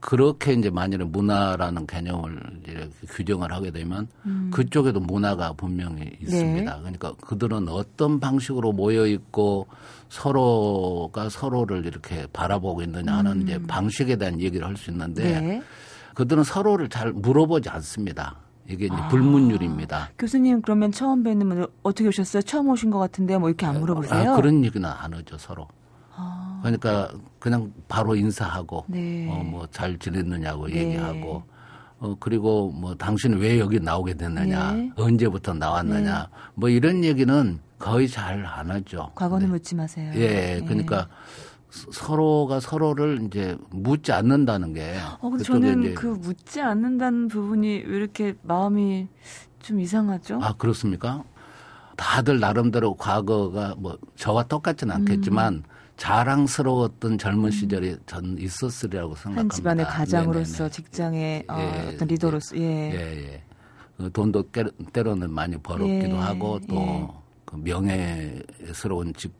그렇게 이제 만일에 문화라는 개념을 이제 규정을 하게 되면 음. 그쪽에도 문화가 분명히 있습니다. 네. 그러니까 그들은 어떤 방식으로 모여 있고 서로가 서로를 이렇게 바라보고 있느냐 하는 음. 이제 방식에 대한 얘기를 할 수 있는데 네. 그들은 서로를 잘 물어보지 않습니다. 이게 이제 아. 불문율입니다. 교수님 그러면 처음 뵙는 분 어떻게 오셨어요? 처음 오신 것 같은데 뭐 이렇게 안 아, 물어보세요? 아, 그런 얘기는 안 하죠 서로. 아. 그러니까 그냥 바로 인사하고 네. 어, 뭐 잘 지냈느냐고 네. 얘기하고 어, 그리고 뭐 당신은 왜 여기 나오게 됐느냐 네. 언제부터 나왔느냐 네. 뭐 이런 얘기는 거의 잘 안 하죠. 과거는 네. 묻지 마세요. 예, 네. 그러니까 서로가 서로를 이제 묻지 않는다는 게. 어, 저는 그 묻지 않는다는 부분이 왜 이렇게 마음이 좀 이상하죠? 아, 그렇습니까? 다들 나름대로 과거가 뭐 저와 똑같지는 않겠지만 음. 자랑스러웠던 젊은 음. 시절이 전 있었으리라고 생각합니다. 한 집안의 가장으로서 네네네. 직장의 어, 예, 어떤 리더로서 예. 예, 예. 그 돈도 때로는 많이 벌었기도 예, 하고 또 예. 그 명예스러운 직,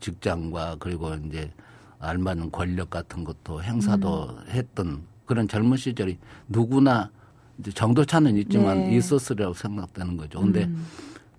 직장과 그리고 이제 알맞는 권력 같은 것도 행사도 음. 했던 그런 젊은 시절이 누구나 이제 정도 차는 있지만 네. 있었으리라고 생각되는 거죠. 근데 음.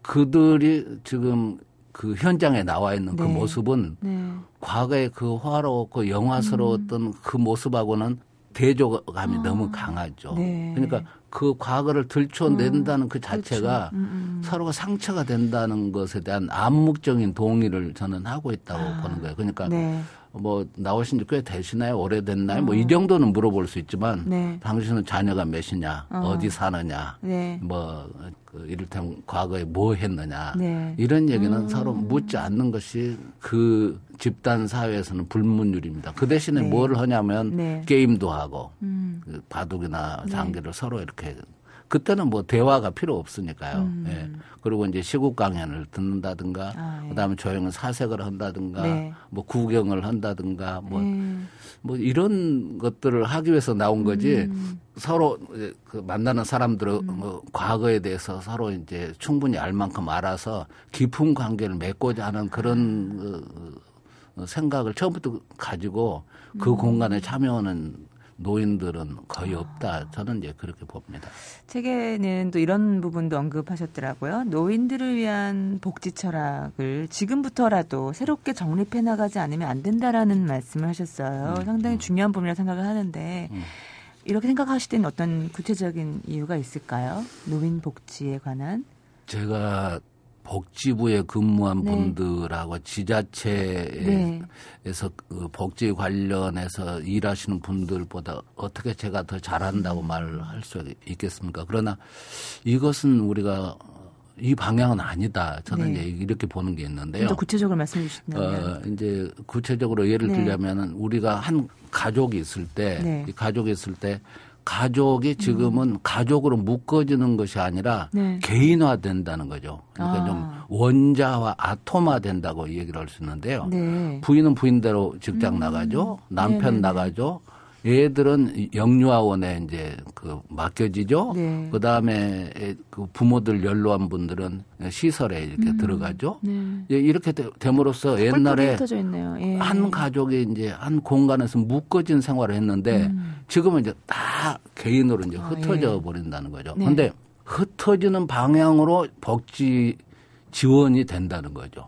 그들이 지금 그 현장에 나와 있는 그 네. 그 모습은 네. 과거의 그 화롭고 영화스러웠던 음. 그 모습하고는 대조감이 아. 너무 강하죠. 네. 그러니까 그 과거를 들춰낸다는 음. 그 자체가 그렇죠. 음, 음. 서로가 상처가 된다는 것에 대한 암묵적인 동의를 저는 하고 있다고 아. 보는 거예요. 그러니까 네. 뭐 나오신 지 꽤 되시나요? 오래됐나요? 뭐 어. 뭐이 정도는 물어볼 수 있지만 네. 당신은 자녀가 몇이냐? 어. 디 사느냐? 네. 뭐 그 이를테면 과거에 뭐 했느냐? 네. 이런 얘기는 음. 서로 묻지 않는 것이 그 집단 사회에서는 불문율입니다. 그 대신에 네. 뭘 하냐면 네. 게임도 하고 음. 그 바둑이나 네. 장기를 서로 이렇게 그때는 뭐 대화가 필요 없으니까요. 음. 예. 그리고 이제 시국 강연을 듣는다든가, 아, 예. 그다음에 조용한 사색을 한다든가, 네. 뭐 구경을 한다든가, 뭐, 예. 뭐 이런 것들을 하기 위해서 나온 거지. 음. 서로 그 만나는 사람들의 음. 뭐 과거에 대해서 서로 이제 충분히 알 만큼 알아서 깊은 관계를 맺고자 하는 그런 아. 어, 생각을 처음부터 가지고 그 음. 공간에 참여하는 노인들은 거의 없다. 저는 이제 그렇게 봅니다. 책에는 또 이런 부분도 언급하셨더라고요. 노인들을 위한 복지 철학을 지금부터라도 새롭게 정립해 나가지 않으면 안 된다라는 말씀을 하셨어요. 음, 상당히 음. 중요한 부분이라 생각을 하는데 음. 이렇게 생각하실 때는 어떤 구체적인 이유가 있을까요? 노인 복지에 관한? 제가 복지부에 근무한 네. 분들하고 지자체에서 네. 그 복지 관련해서 일하시는 분들보다 어떻게 제가 더 잘한다고 말을 할수 있겠습니까? 그러나 이것은 우리가 이 방향은 아니다. 저는 네. 이제 이렇게 보는 게 있는데요. 더 구체적으로 말씀해 주신다면. 어, 이제 구체적으로 예를 네. 들자면은 우리가 한 가족이 있을 때, 네. 이 가족이 있을 때 가족이 지금은 음. 가족으로 묶어지는 것이 아니라 네. 개인화 된다는 거죠. 그러니까 아. 좀 원자와 아토마 된다고 얘기를 할 수 있는데요. 네. 부인은 부인대로 직장 음. 나가죠. 남편 네네네. 나가죠. 얘들은 영유아원에 이제 그 맡겨지죠. 네. 그 다음에 그 부모들 연로한 분들은 시설에 이렇게 음. 들어가죠. 네. 이렇게 됨으로써 옛날에 예. 한 가족이 이제 한 공간에서 묶어진 생활을 했는데 음. 지금은 이제 다 개인으로 이제 아, 흩어져 예. 버린다는 거죠. 네. 근데 흩어지는 방향으로 복지 지원이 된다는 거죠.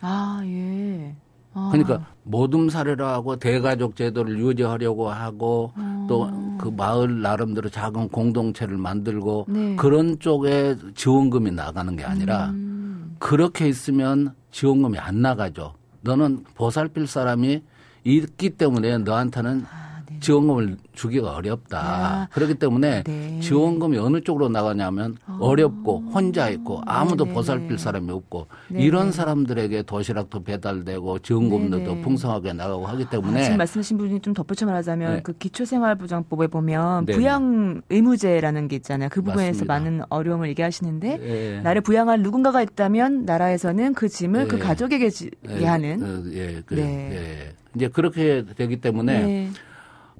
아, 예. 아. 그러니까 모둠 사례라고 대가족 제도를 유지하려고 하고 아. 또그 마을 나름대로 작은 공동체를 만들고 네. 그런 쪽에 지원금이 나가는 게 아니라 음. 그렇게 있으면 지원금이 안 나가죠. 너는 보살필 사람이 있기 때문에 너한테는 아. 지원금을 주기가 어렵다. 아, 그렇기 때문에 네. 지원금이 어느 쪽으로 나가냐면 아. 어렵고 혼자 있고 아무도 네네. 보살필 사람이 없고 네네. 이런 사람들에게 도시락도 배달되고 지원금도 더 풍성하게 나가고 하기 때문에 아, 지금 말씀하신 분이 좀 덧붙여 말하자면 네. 그 기초생활보장법에 보면 네네. 부양 의무제라는 게 있잖아요. 그 부분에서 맞습니다. 많은 어려움을 얘기하시는데 네. 나를 부양할 누군가가 있다면 나라에서는 그 짐을 그 네. 가족에게 지게 네. 하는 어, 예, 그, 네. 예. 이제 그렇게 되기 때문에 네.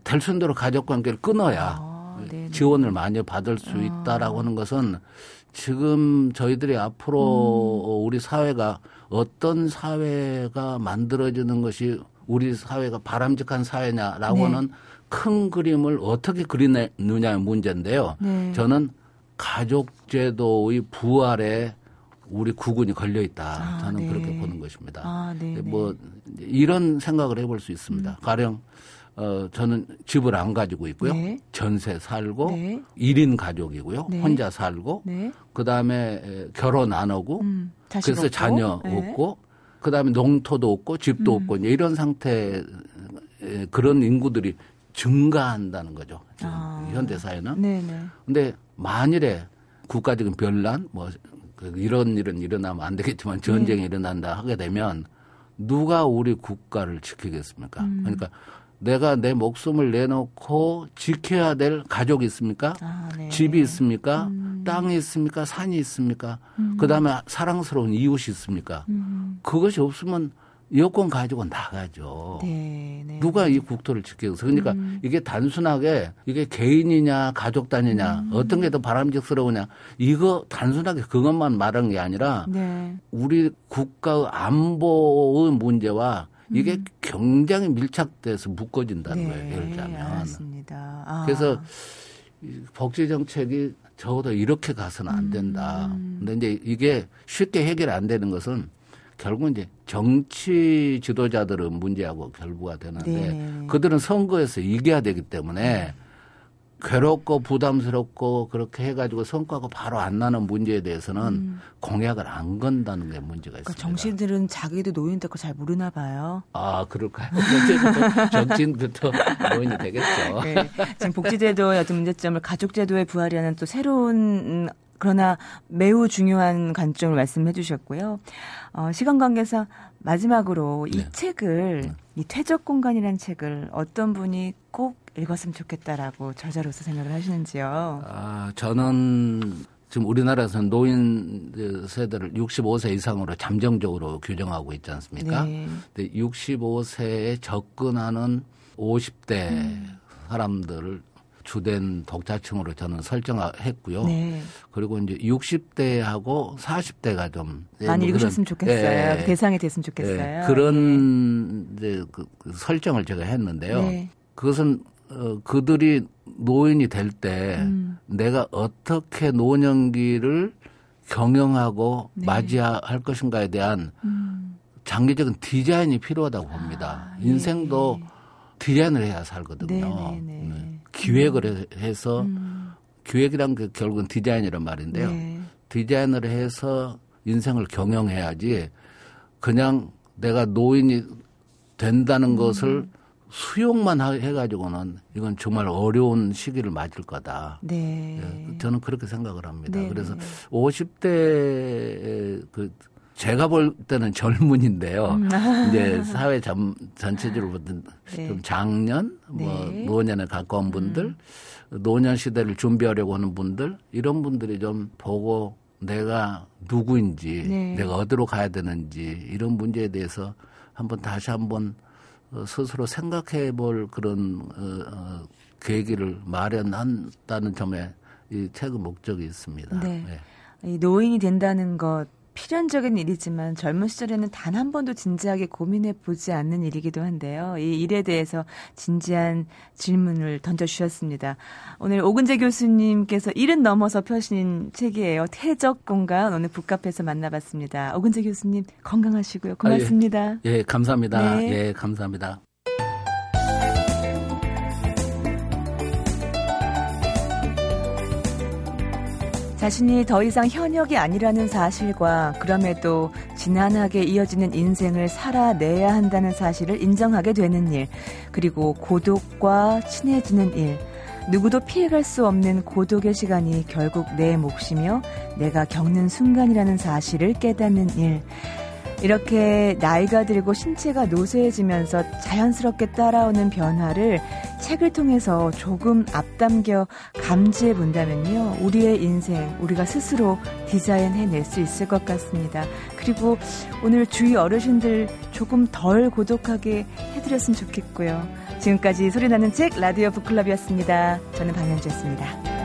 될 수 있도록 가족 관계를 끊어야 아, 지원을 많이 받을 수 아. 있다라고 하는 것은 지금 저희들이 앞으로 음. 우리 사회가 어떤 사회가 만들어지는 것이 우리 사회가 바람직한 사회냐라고는 네. 큰 그림을 어떻게 그리느냐의 문제인데요. 네. 저는 가족제도의 부활에 우리 구군이 걸려 있다. 아, 저는 네. 그렇게 보는 것입니다. 아, 네, 뭐 이런 생각을 해볼 수 있습니다. 음. 가령 어, 저는 집을 안 가지고 있고요. 네. 전세 살고 네. 1인 가족이고요. 네. 혼자 살고 네. 그 다음에 결혼 안 하고 음, 그래서 없고. 자녀 네. 없고 그 다음에 농토도 없고 집도 음. 없고 이런 상태 그런 인구들이 증가한다는 거죠. 아. 현대 사회는. 네네. 근데 만일에 국가적인 변란 뭐그 이런 일은 일어나면 안 되겠지만 전쟁이 네. 일어난다 하게 되면 누가 우리 국가를 지키겠습니까? 음. 그러니까 내가 내 목숨을 내놓고 지켜야 될 가족이 있습니까? 아, 네. 집이 있습니까? 음. 땅이 있습니까? 산이 있습니까? 음. 그 다음에 사랑스러운 이웃이 있습니까? 음. 그것이 없으면 여권 가지고 나가죠. 네, 네. 누가 이 국토를 지키겠어? 그러니까 음. 이게 단순하게 이게 개인이냐 가족 단위냐 음. 어떤 게 더 바람직스러우냐 이거 단순하게 그것만 말한 게 아니라 네. 우리 국가의 안보의 문제와 이게 음. 굉장히 밀착돼서 묶어진다는 네, 거예요. 예를 들자면. 아. 그래서 복지 정책이 적어도 이렇게 가서는 안 된다. 음. 근데 이제 이게 쉽게 해결 안 되는 것은 결국 이제 정치 지도자들은 문제하고 결부가 되는데 네. 그들은 선거에서 이겨야 되기 때문에 네. 괴롭고 부담스럽고 그렇게 해가지고 성과가 바로 안 나는 문제에 대해서는 음. 공약을 안 건다는 게 문제가 그러니까 있습니다. 정치인들은 자기도 노인 됐고 잘 모르나 봐요. 아 그럴까요? 정치인부터 노인이 되겠죠. 네. 지금 복지제도의 어떤 문제점을 가족제도의 부활이라는 또 새로운 그러나 매우 중요한 관점을 말씀해 주셨고요. 어, 시간 관계상 마지막으로 이 네. 책을 네. 이 퇴적 공간이라는 책을 어떤 분이 꼭 읽었으면 좋겠다라고 저자로서 생각을 하시는지요? 아, 저는 지금 우리나라에서는 노인 세대를 65세 이상으로 잠정적으로 규정하고 있지 않습니까? 네. 근데 65세에 접근하는 50대 음. 사람들을 주된 독자층으로 저는 설정했고요. 네. 그리고 이제 60대하고 40대가 좀 많이 뭐 읽으셨으면 좋겠어요. 예, 대상이 됐으면 좋겠어요. 예, 그런 네. 이제 그, 그 설정을 제가 했는데요. 네. 그것은 어, 그들이 노인이 될때 음. 내가 어떻게 노년기를 경영하고 네. 맞이할 것인가에 대한 음. 장기적인 디자인이 필요하다고 봅니다. 아, 예. 인생도 디자인을 해야 살거든요. 네, 네, 네. 기획을 해서 음. 기획이란 게 결국은 디자인이란 말인데요. 네. 디자인을 해서 인생을 경영해야지 그냥 내가 노인이 된다는 음. 것을 수용만 해가지고는 이건 정말 어려운 시기를 맞을 거다. 네. 예, 저는 그렇게 생각을 합니다. 네. 그래서 50대 그 제가 볼 때는 젊은인데요. 음. 이제 사회 전, 전체적으로 보면 네. 좀 장년, 뭐 네. 노년에 가까운 분들, 음. 노년 시대를 준비하려고 하는 분들 이런 분들이 좀 보고 내가 누구인지, 네. 내가 어디로 가야 되는지 이런 문제에 대해서 한번 다시 한번 어, 스스로 생각해 볼 그런 어, 어, 계기를 마련한다는 점에 이 책의 목적이 있습니다. 네. 네. 노인이 된다는 것 필연적인 일이지만 젊은 시절에는 단 한 번도 진지하게 고민해 보지 않는 일이기도 한데요. 이 일에 대해서 진지한 질문을 던져주셨습니다. 오늘 오근재 교수님께서 일은 넘어서 펴신 책이에요. 태적 공간 오늘 북카페에서 만나봤습니다. 오근재 교수님 건강하시고요. 고맙습니다. 아, 예. 예, 감사합니다. 네. 예, 감사합니다. 자신이 더 이상 현역이 아니라는 사실과 그럼에도 지난하게 이어지는 인생을 살아내야 한다는 사실을 인정하게 되는 일, 그리고 고독과 친해지는 일, 누구도 피해갈 수 없는 고독의 시간이 결국 내 몫이며 내가 겪는 순간이라는 사실을 깨닫는 일, 이렇게 나이가 들고 신체가 노쇠해지면서 자연스럽게 따라오는 변화를 책을 통해서 조금 앞담겨 감지해 본다면요. 우리의 인생, 우리가 스스로 디자인해낼 수 있을 것 같습니다. 그리고 오늘 주위 어르신들 조금 덜 고독하게 해드렸으면 좋겠고요. 지금까지 소리나는 책 라디오 북클럽이었습니다. 저는 방현주였습니다.